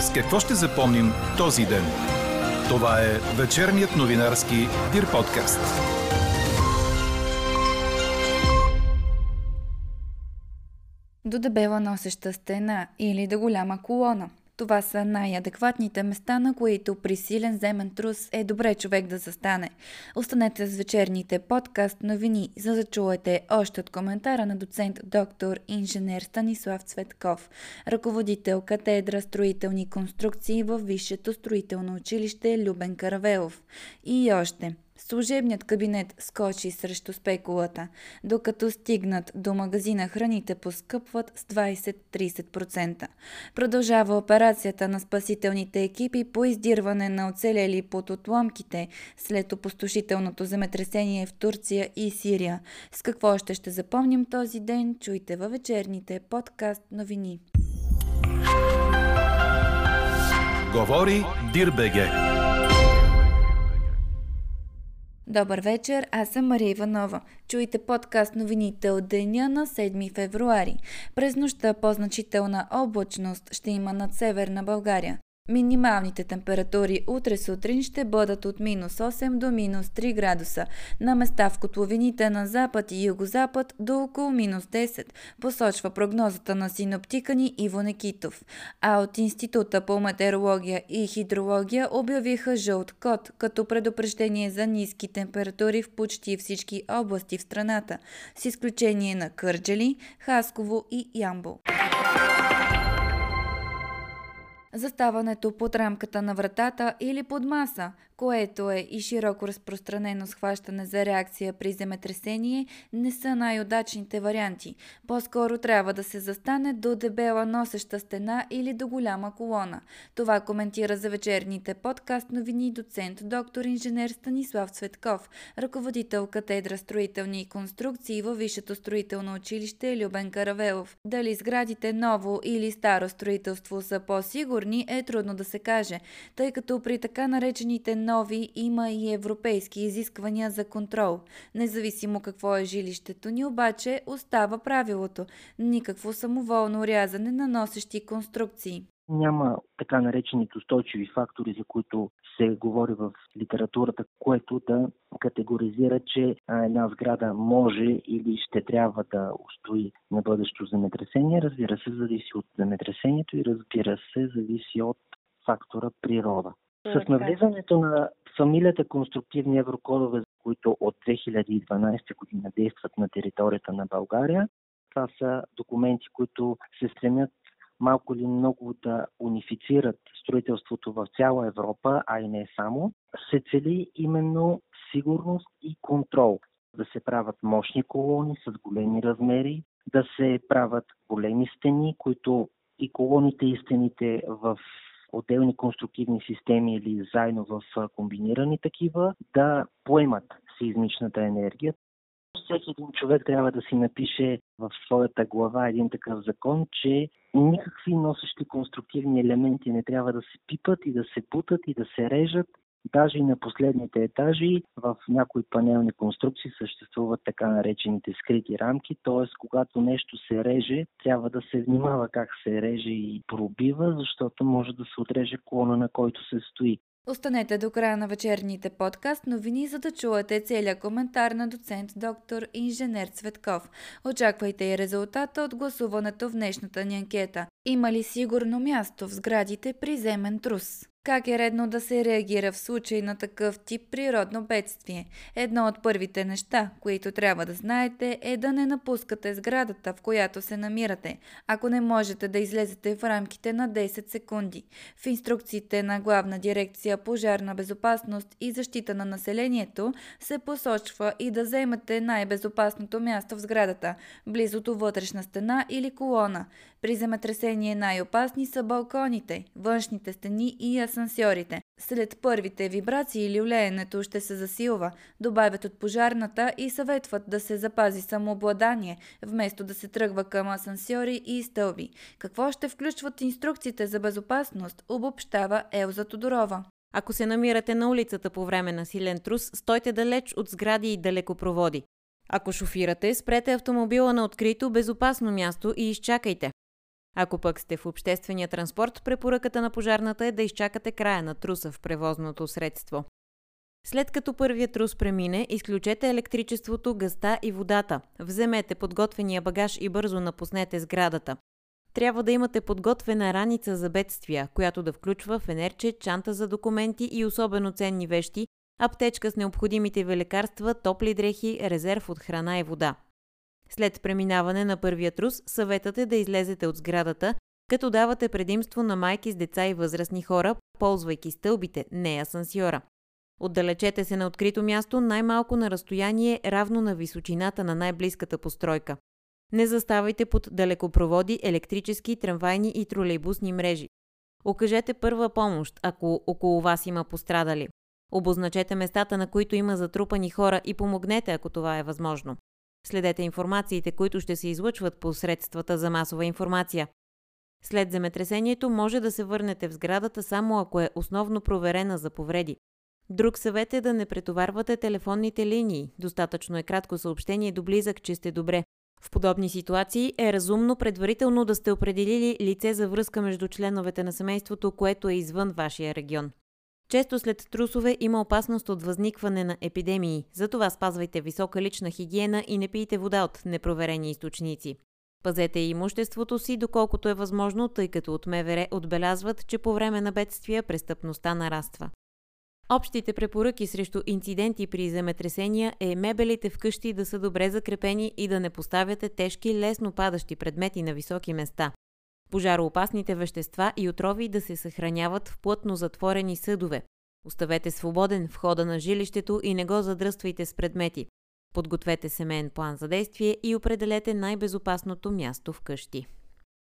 С какво ще запомним този ден? Това е вечерният новинарски Дир подкаст. До дебела носеща стена или до голяма колона – това са най-адекватните места, на които при силен земен трус е добре човек да застане. Останете с вечерните подкаст новини, за да чуете още от коментара на доцент доктор инженер Станислав Цветков, ръководител катедра строителни конструкции в Висшето строително училище Любен Каравелов. И още – Служебният кабинет скочи срещу спекулата. Докато стигнат до магазина храните поскъпват с 20-30%. Продължава операцията на спасителните екипи по издирване на оцелели под отломките след опустошителното земетресение в Турция и Сирия. С какво ще ще запомним този ден, чуйте във вечерните подкаст новини. Говори Дирбеге. Добър вечер, аз съм Мария Иванова. Чуйте подкаст новините от деня на 7 февруари. През нощта по-значителна облачност ще има над северна България. Минималните температури утре сутрин ще бъдат от минус 8 до минус 3 градуса, на места в котловините на запад и югозапад до около минус 10, посочва прогнозата на синоптика ни Иво Некитов. А от Института по метеорология и хидрология обявиха жълт код, като предупреждение за ниски температури в почти всички области в страната, с изключение на Кърджели, Хасково и Ямбол. Заставането под рамката на вратата или под маса, което е и широко разпространено схващане за реакция при земетресение, не са най-удачните варианти. По-скоро трябва да се застане до дебела носеща стена или до голяма колона. Това коментира за вечерните подкаст новини доцент доктор инженер Станислав Цветков, ръководител катедра строителни конструкции във Висшето строително училище Любен Каравелов. Дали сградите ново или старо строителство са по-сигурни е трудно да се каже, тъй като при така наречените нови има и европейски изисквания за контрол. Независимо какво е жилището ни, обаче остава правилото – никакво самоволно рязане на носещи конструкции. Няма така наречените устойчиви фактори, за които се говори в литературата, което да категоризира, че една сграда може или ще трябва да устои на бъдещо земетресение. Разбира се, зависи от земетресението и разбира се, зависи от фактора природа. С навлизането на фамилията конструктивни еврокодове, които от 2012 година действат на територията на България, това са документи, които се стремят малко или много да унифицират строителството в цяла Европа, а и не само, се цели именно сигурност и контрол. Да се правят мощни колони с големи размери, да се правят големи стени, които и колоните и стените в отделни конструктивни системи или заедно в комбинирани такива, да поемат сеизмичната енергия. Всеки един човек трябва да си напише в своята глава един такъв закон, че никакви носещи конструктивни елементи не трябва да се пипат и да се путат и да се режат Даже и на последните етажи в някои панелни конструкции съществуват така наречените скрити рамки, т.е. когато нещо се реже, трябва да се внимава как се реже и пробива, защото може да се отреже клона, на който се стои. Останете до края на вечерните подкаст новини, за да чуете целият коментар на доцент доктор инженер Цветков. Очаквайте и резултата от гласуването в днешната ни анкета. Има ли сигурно място в сградите при земен трус? Как е редно да се реагира в случай на такъв тип природно бедствие? Едно от първите неща, които трябва да знаете е да не напускате сградата, в която се намирате, ако не можете да излезете в рамките на 10 секунди. В инструкциите на Главна дирекция пожарна безопасност и защита на населението се посочва и да вземате най-безопасното място в сградата, близо до вътрешна стена или колона. При земетресение най-опасни са балконите, външните стени и асансьорите. След първите вибрации люлеенето ще се засилва, добавят от пожарната и съветват да се запази самообладание, вместо да се тръгва към асансьори и стълби. Какво ще включват инструкциите за безопасност, обобщава Елза Тодорова. Ако се намирате на улицата по време на силен трус, стойте далеч от сгради и далекопроводи. Ако шофирате, спрете автомобила на открито, безопасно място и изчакайте. Ако пък сте в обществения транспорт, препоръката на пожарната е да изчакате края на труса в превозното средство. След като първият трус премине, изключете електричеството, гъста и водата. Вземете подготвения багаж и бързо напуснете сградата. Трябва да имате подготвена раница за бедствия, която да включва фенерче, чанта за документи и особено ценни вещи, аптечка с необходимите ви лекарства, топли дрехи, резерв от храна и вода. След преминаване на първия трус, съветът е да излезете от сградата, като давате предимство на майки с деца и възрастни хора, ползвайки стълбите, не асансьора. Отдалечете се на открито място най-малко на разстояние равно на височината на най-близката постройка. Не заставайте под далекопроводи, електрически, трамвайни и тролейбусни мрежи. Окажете първа помощ, ако около вас има пострадали. Обозначете местата, на които има затрупани хора и помогнете, ако това е възможно. Следете информациите, които ще се излъчват по средствата за масова информация. След земетресението може да се върнете в сградата само ако е основно проверена за повреди. Друг съвет е да не претоварвате телефонните линии. Достатъчно е кратко съобщение до близък, че сте добре. В подобни ситуации е разумно предварително да сте определили лице за връзка между членовете на семейството, което е извън вашия регион. Често след трусове има опасност от възникване на епидемии, затова спазвайте висока лична хигиена и не пийте вода от непроверени източници. Пазете имуществото си, доколкото е възможно, тъй като от МВР отбелязват, че по време на бедствия престъпността нараства. Общите препоръки срещу инциденти при земетресения е мебелите вкъщи да са добре закрепени и да не поставяте тежки, лесно падащи предмети на високи места. Пожароопасните вещества и отрови да се съхраняват в плътно затворени съдове. Оставете свободен входа на жилището и не го задръствайте с предмети. Подгответе семейен план за действие и определете най-безопасното място вкъщи.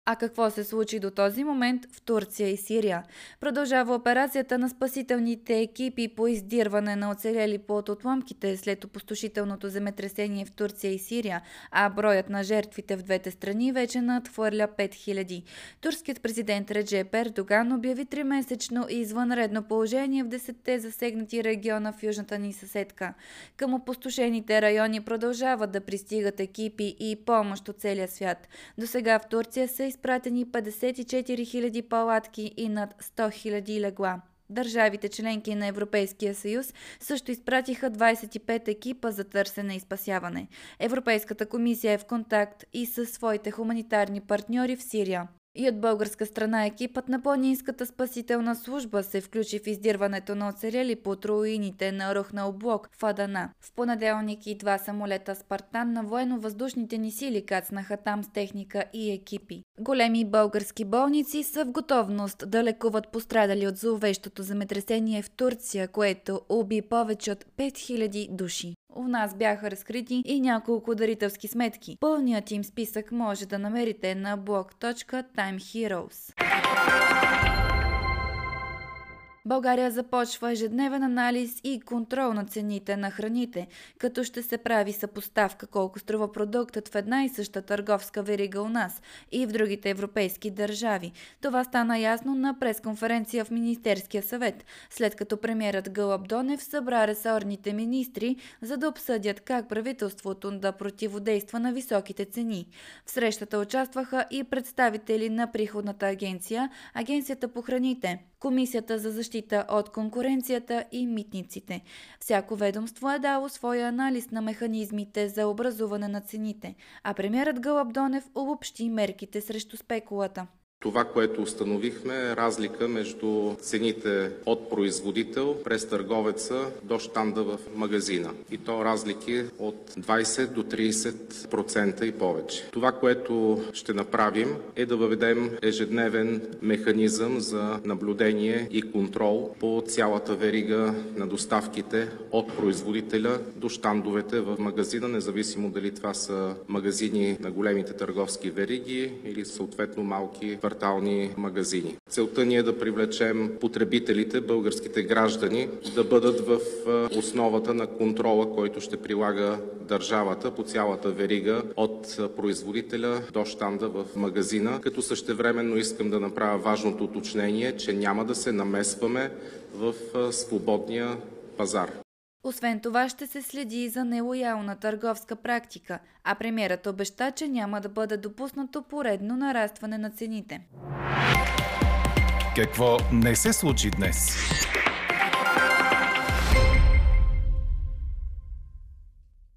А какво се случи до този момент в Турция и Сирия? Продължава операцията на спасителните екипи по издирване на оцелели под отломките след опустошителното земетресение в Турция и Сирия, а броят на жертвите в двете страни вече надхвърля 5000. Турският президент Редже Пердоган обяви тримесечно и извънредно положение в десетте засегнати региона в южната ни съседка. Към опустошените райони продължават да пристигат екипи и помощ от целия свят. До сега в Турция се изпратени 54 000 палатки и над 100 000 легла. Държавите членки на Европейския съюз също изпратиха 25 екипа за търсене и спасяване. Европейската комисия е в контакт и със своите хуманитарни партньори в Сирия. И от българска страна екипът на планинската спасителна служба се включи в издирването на оцелели под руините на рухнал блок в Адана. В понеделник и два самолета Спартан на военно-въздушните ни сили кацнаха там с техника и екипи. Големи български болници са в готовност да лекуват пострадали от зловещото земетресение в Турция, което уби повече от 5000 души. У нас бяха разкрити и няколко дарителски сметки. Пълният им списък може да намерите на blog.timeheroes. България започва ежедневен анализ и контрол на цените на храните, като ще се прави съпоставка колко струва продуктът в една и съща търговска верига у нас и в другите европейски държави. Това стана ясно на пресконференция в Министерския съвет, след като премьерът Гълъб Донев събра ресорните министри, за да обсъдят как правителството да противодейства на високите цени. В срещата участваха и представители на приходната агенция, Агенцията по храните, Комисията за защита от конкуренцията и митниците. Всяко ведомство е дало своя анализ на механизмите за образуване на цените, а премьерът Гълъб Донев обобщи мерките срещу спекулата. Това, което установихме е разлика между цените от производител през търговеца до щанда в магазина. И то разлики от 20 до 30% и повече. Това, което ще направим е да въведем ежедневен механизъм за наблюдение и контрол по цялата верига на доставките от производителя до щандовете в магазина, независимо дали това са магазини на големите търговски вериги или съответно малки квартални магазини. Целта ни е да привлечем потребителите, българските граждани, да бъдат в основата на контрола, който ще прилага държавата по цялата верига от производителя до щанда в магазина, като същевременно искам да направя важното уточнение, че няма да се намесваме в свободния пазар. Освен това ще се следи и за нелоялна търговска практика, а премьерът обеща, че няма да бъде допуснато поредно нарастване на цените. Какво не се случи днес?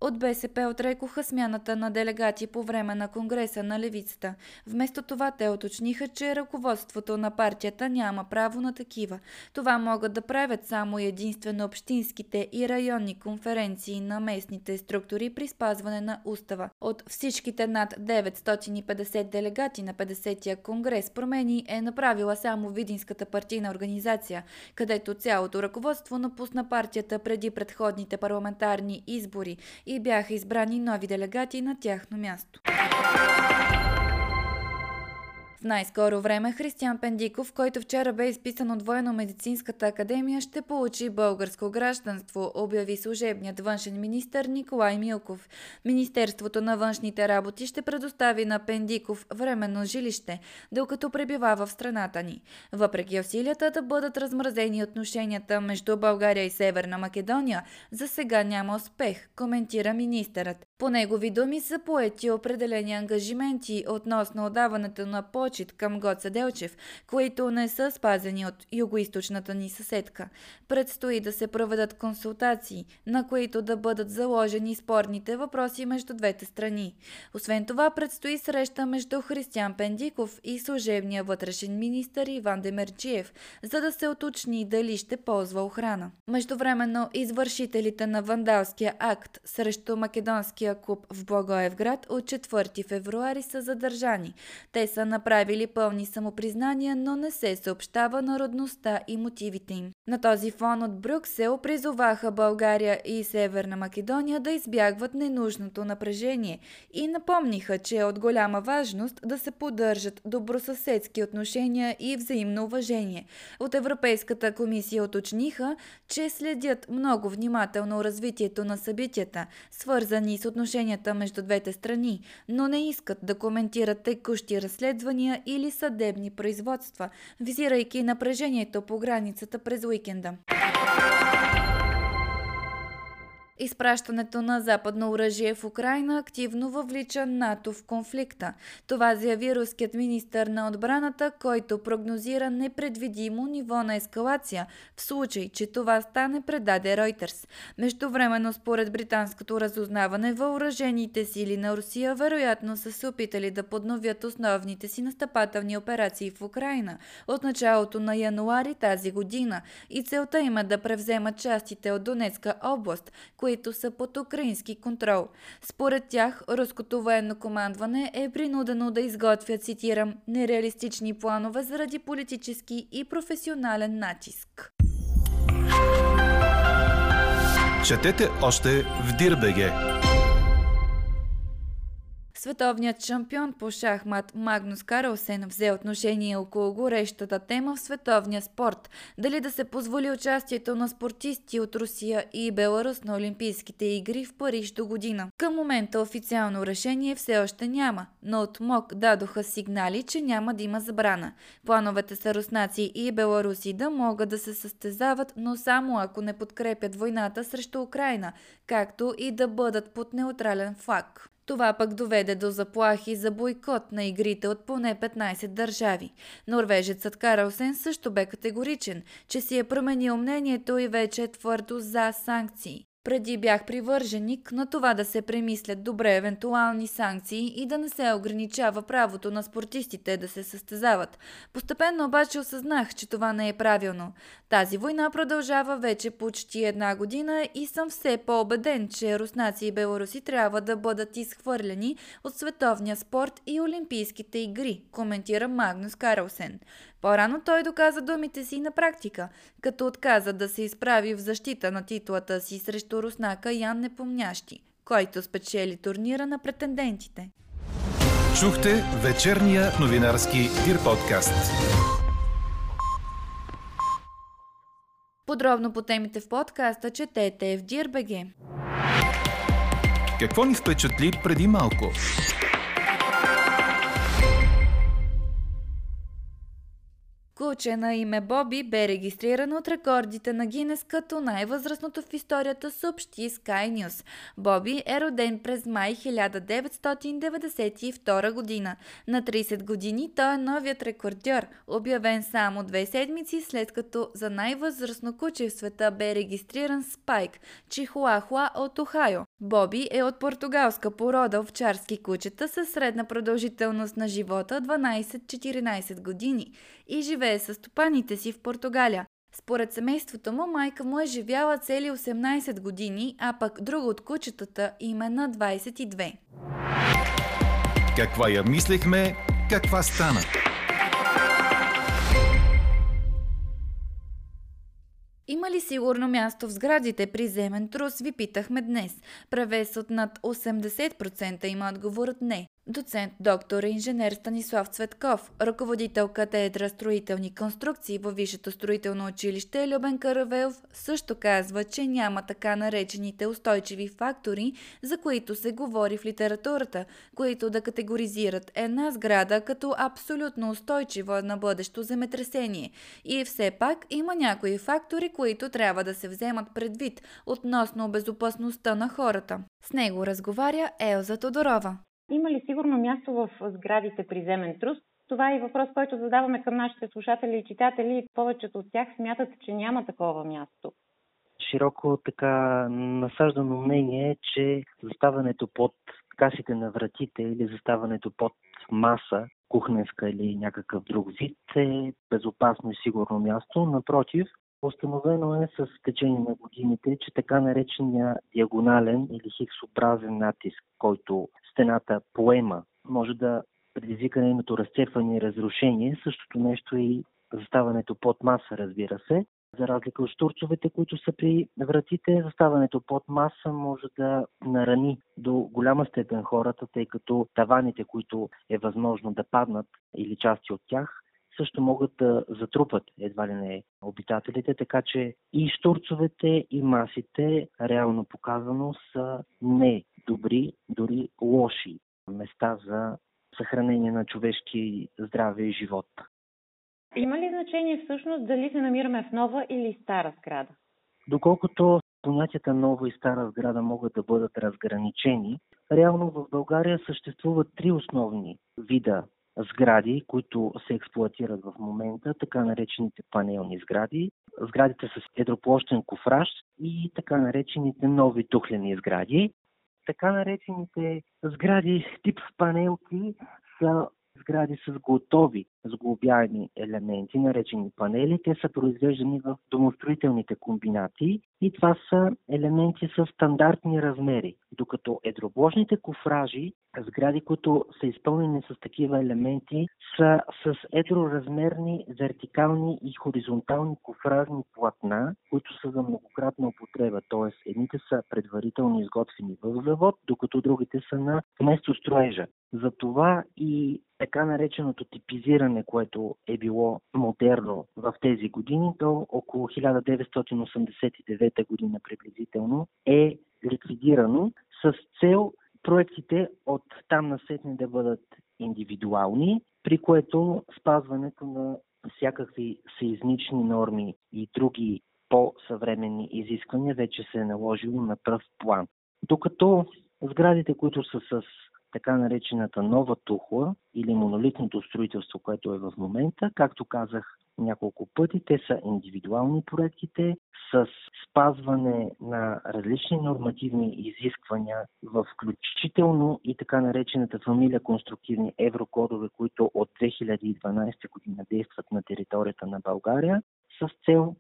От БСП отрекоха смяната на делегати по време на Конгреса на левицата. Вместо това те уточниха, че ръководството на партията няма право на такива. Това могат да правят само единствено общинските и районни конференции на местните структури при спазване на устава. От всичките над 950 делегати на 50-я конгрес промени е направила само Видинската партийна организация, където цялото ръководство напусна партията преди предходните парламентарни избори бяха избрани нови делегати на тяхно място. В най-скоро време Християн Пендиков, който вчера бе изписан от Военно-медицинската академия, ще получи българско гражданство, обяви служебният външен министр Николай Милков. Министерството на външните работи ще предостави на Пендиков временно жилище, докато пребивава в страната ни. Въпреки усилията да бъдат размразени отношенията между България и Северна Македония, за сега няма успех, коментира министърът. По негови думи са поети определени ангажименти относно отдаването на почет към Гоца Делчев, които не са спазени от югоисточната ни съседка. Предстои да се проведат консултации, на които да бъдат заложени спорните въпроси между двете страни. Освен това, предстои среща между Християн Пендиков и служебния вътрешен министър Иван Демерчиев, за да се уточни дали ще ползва охрана. Междувременно, извършителите на вандалския акт срещу македонския Руския клуб в Благоевград от 4 февруари са задържани. Те са направили пълни самопризнания, но не се съобщава народността и мотивите им. На този фон от Брюксел призоваха България и Северна Македония да избягват ненужното напрежение и напомниха, че е от голяма важност да се поддържат добросъседски отношения и взаимно уважение. От Европейската комисия уточниха, че следят много внимателно развитието на събитията, свързани с отношенията между двете страни, но не искат да коментират текущи разследвания или съдебни производства, визирайки напрежението по границата през уикенда. Изпращането на западно оръжие в Украина активно въвлича НАТО в конфликта. Това заяви руският министър на отбраната, който прогнозира непредвидимо ниво на ескалация в случай, че това стане предаде Reuters. Междувременно, според британското разузнаване, въоръжените сили на Русия вероятно са се опитали да подновят основните си настъпателни операции в Украина от началото на януари тази година и целта им е да превземат частите от Донецка област, които са под украински контрол. Според тях, руското военно командване е принудено да изготвя, цитирам, нереалистични планове заради политически и професионален натиск. Четете още в Дирбеге! Световният шампион по шахмат Магнус Карлсен взе отношение около горещата тема в световния спорт. Дали да се позволи участието на спортисти от Русия и Беларус на Олимпийските игри в Париж до година. Към момента официално решение все още няма, но от МОК дадоха сигнали, че няма да има забрана. Плановете са руснаци и беларуси да могат да се състезават, но само ако не подкрепят войната срещу Украина, както и да бъдат под неутрален флаг. Това пък доведе до заплахи за бойкот на игрите от поне 15 държави. Норвежецът Карлсен също бе категоричен, че си е променил мнението и вече е твърдо за санкции. Преди бях привърженик на това да се премислят добре евентуални санкции и да не се ограничава правото на спортистите да се състезават. Постепенно обаче осъзнах, че това не е правилно. Тази война продължава вече почти една година и съм все по-убеден, че руснаци и белоруси трябва да бъдат изхвърлени от световния спорт и Олимпийските игри, коментира Магнус Карлсен. По-рано той доказа думите си на практика, като отказа да се изправи в защита на титлата си срещу руснака Ян Непомнящи, който спечели турнира на претендентите. Чухте вечерния новинарски Дир подкаст. Подробно по темите в подкаста четете в Дирбеге. Какво ни впечатли преди малко? Куче на име Боби бе регистриран от рекордите на Гинес като най-възрастното в историята съобщи Sky News. Боби е роден през май 1992 година. На 30 години той е новият рекордьор, обявен само две седмици след като за най-възрастно куче в света бе регистриран Спайк, чихуахуа от Охайо. Боби е от португалска порода овчарски кучета със средна продължителност на живота 12-14 години и живее с стопаните си в Португалия. Според семейството му, майка му е живяла цели 18 години, а пък друго от кучетата има е на 22. Каква я мислехме, каква стана? Има ли сигурно място в сградите при земен трус, ви питахме днес. Превес от над 80% има отговорът не доцент доктор инженер Станислав Цветков, ръководител катедра строителни конструкции във Висшето строително училище Любен Каравелов също казва, че няма така наречените устойчиви фактори, за които се говори в литературата, които да категоризират една сграда като абсолютно устойчива на бъдещо земетресение. И все пак има някои фактори, които трябва да се вземат предвид относно безопасността на хората. С него разговаря Елза Тодорова. Има ли сигурно място в сградите при земен трус? Това е въпрос, който задаваме към нашите слушатели и читатели. Повечето от тях смятат, че няма такова място. Широко така насаждано мнение е, че заставането под касите на вратите или заставането под маса, кухненска или някакъв друг вид е безопасно и сигурно място. Напротив, Установено е с течение на годините, че така наречения диагонален или хиксообразен натиск, който стената поема, може да предизвика нейното разцепване и разрушение. Същото нещо е и заставането под маса, разбира се. За разлика от штурцовете, които са при вратите, заставането под маса може да нарани до голяма степен хората, тъй като таваните, които е възможно да паднат или части от тях, също могат да затрупат едва ли не обитателите, така че и штурцовете, и масите, реално показано, са не добри, дори лоши места за съхранение на човешки здраве и живот. Има ли значение всъщност дали се намираме в нова или стара сграда? Доколкото понятията нова и стара сграда могат да бъдат разграничени, реално в България съществуват три основни вида сгради, които се експлуатират в момента, така наречените панелни сгради, сградите с едроплощен кофраж и така наречените нови тухлени сгради. Така наречените сгради тип панелки са сгради с готови сглобяеми елементи, наречени панели. Те са произвеждани в домостроителните комбинати и това са елементи с стандартни размери, докато едробложните кофражи, сгради, които са изпълнени с такива елементи, са с едроразмерни вертикални и хоризонтални кофражни платна, които са за многократна употреба, т.е. едните са предварително изготвени в завод, докато другите са на место строежа. Затова и така нареченото типизиране, което е било модерно в тези години, до около 1989 година приблизително, е ликвидирано с цел проектите от там насетне да бъдат индивидуални, при което спазването на всякакви сейзмични норми и други по-съвременни изисквания вече се е наложило на пръв план. Докато сградите, които са с така наречената нова тухла или монолитното строителство, което е в момента. Както казах няколко пъти, те са индивидуални проектите с спазване на различни нормативни изисквания, включително и така наречената фамилия конструктивни еврокодове, които от 2012 година действат на територията на България, с цел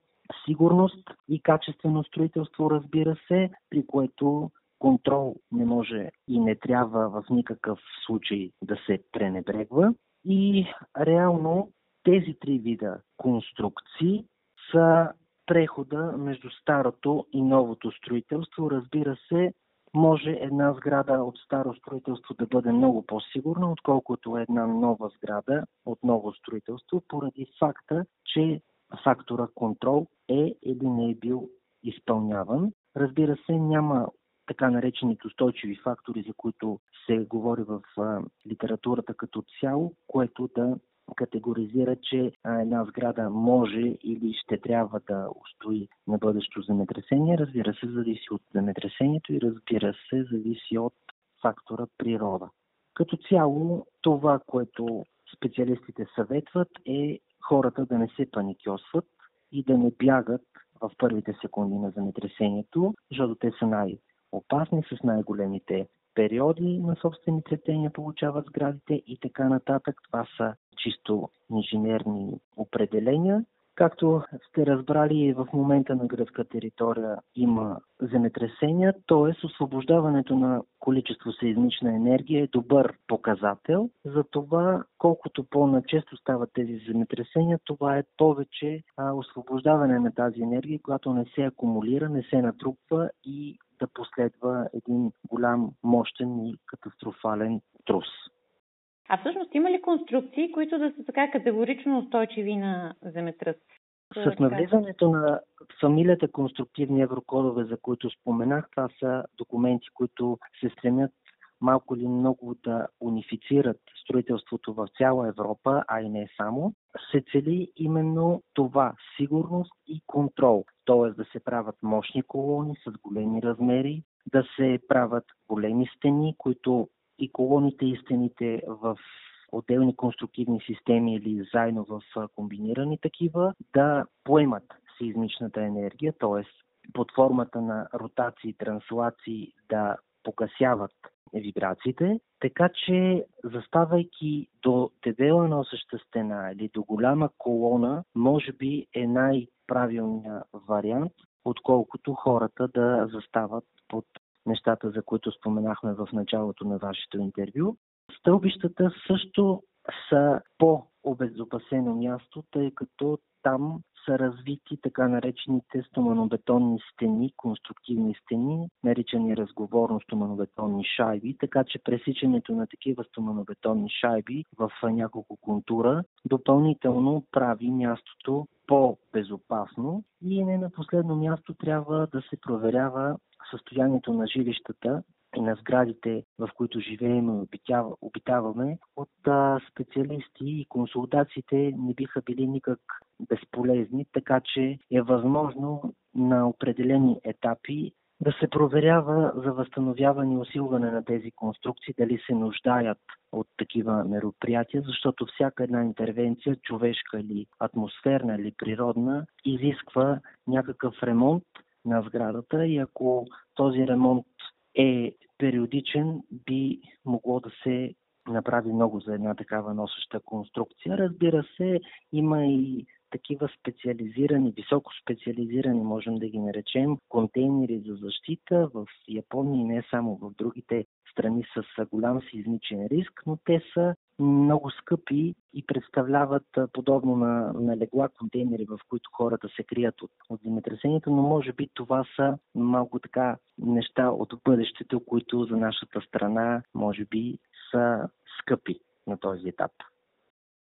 сигурност и качествено строителство, разбира се, при което контрол не може и не трябва в никакъв случай да се пренебрегва. И реално тези три вида конструкции са прехода между старото и новото строителство. Разбира се, може една сграда от старо строителство да бъде много по-сигурна, отколкото една нова сграда от ново строителство, поради факта, че фактора контрол е или не е бил изпълняван. Разбира се, няма така наречените устойчиви фактори, за които се говори в литературата като цяло, което да категоризира, че една сграда може или ще трябва да устои на бъдещо земетресение. Разбира се, зависи от земетресението и разбира се, зависи от фактора природа. Като цяло, това, което специалистите съветват е хората да не се паникьосват и да не бягат в първите секунди на земетресението, защото те са най-опасни с най-големите периоди на собствени трептения получават сградите и така нататък. Това са чисто инженерни определения. Както сте разбрали, в момента на гръцка територия има земетресения, т.е. освобождаването на количество сейзмична енергия е добър показател. За това, колкото по-начесто стават тези земетресения, това е повече освобождаване на тази енергия, която не се акумулира, не се натрупва и да последва един голям, мощен и катастрофален трус. А всъщност има ли конструкции, които да са така категорично устойчиви на земетръс? С навлизането на фамилията конструктивни еврокодове, за които споменах, това са документи, които се стремят малко или много да унифицират строителството в цяла Европа, а и не само, се цели именно това сигурност и контрол. Т.е. да се правят мощни колони с големи размери, да се правят големи стени, които и колоните и стените в отделни конструктивни системи или заедно в комбинирани такива, да поемат сеизмичната енергия, т.е. под формата на ротации, транслации да погасяват вибрациите, така че заставайки до дебела носеща стена или до голяма колона, може би е най-правилният вариант, отколкото хората да застават под нещата, за които споменахме в началото на вашето интервю. Стълбищата също са по-обезопасено място, тъй като там са развити така наречените стоманобетонни стени, конструктивни стени, наричани разговорно стоманобетонни шайби, така че пресичането на такива стоманобетонни шайби в няколко контура допълнително прави мястото по-безопасно и не на последно място трябва да се проверява състоянието на жилищата и на сградите, в които живеем и обитаваме, от специалисти и консултациите не биха били никак безполезни, така че е възможно на определени етапи да се проверява за възстановяване и усилване на тези конструкции, дали се нуждаят от такива мероприятия, защото всяка една интервенция, човешка или атмосферна или природна, изисква някакъв ремонт на сградата и ако този ремонт е периодичен, би могло да се направи много за една такава носеща конструкция. Разбира се, има и такива специализирани, високо специализирани, можем да ги наречем, контейнери за защита в Япония и не само в другите страни с голям сизмичен риск, но те са много скъпи и представляват подобно на, на легла контейнери, в които хората се крият от, от земетресението, но може би това са малко така неща от бъдещето, които за нашата страна може би са скъпи на този етап.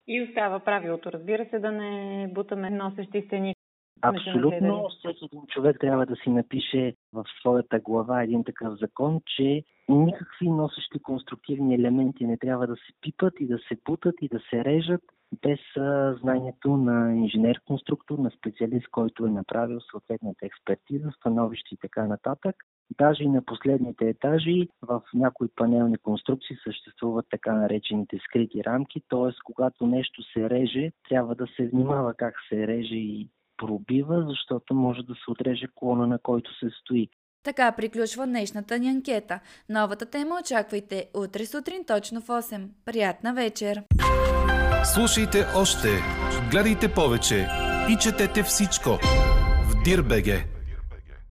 И остава правилото, разбира се, да не бутаме носещи стени. Абсолютно. Всеки един човек трябва да си напише в своята глава един такъв закон, че никакви носещи конструктивни елементи не трябва да се пипат и да се путат и да се режат без знанието на инженер-конструктор, на специалист, който е направил съответната експертиза, становище и така нататък. Даже и на последните етажи в някои панелни конструкции съществуват така наречените скрити рамки, т.е. когато нещо се реже, трябва да се внимава как се реже и пробива, защото може да се отреже клона, на който се стои. Така приключва днешната ни анкета. Новата тема очаквайте утре сутрин точно в 8. Приятна вечер! Слушайте още, гледайте повече и четете всичко в Дирбеге.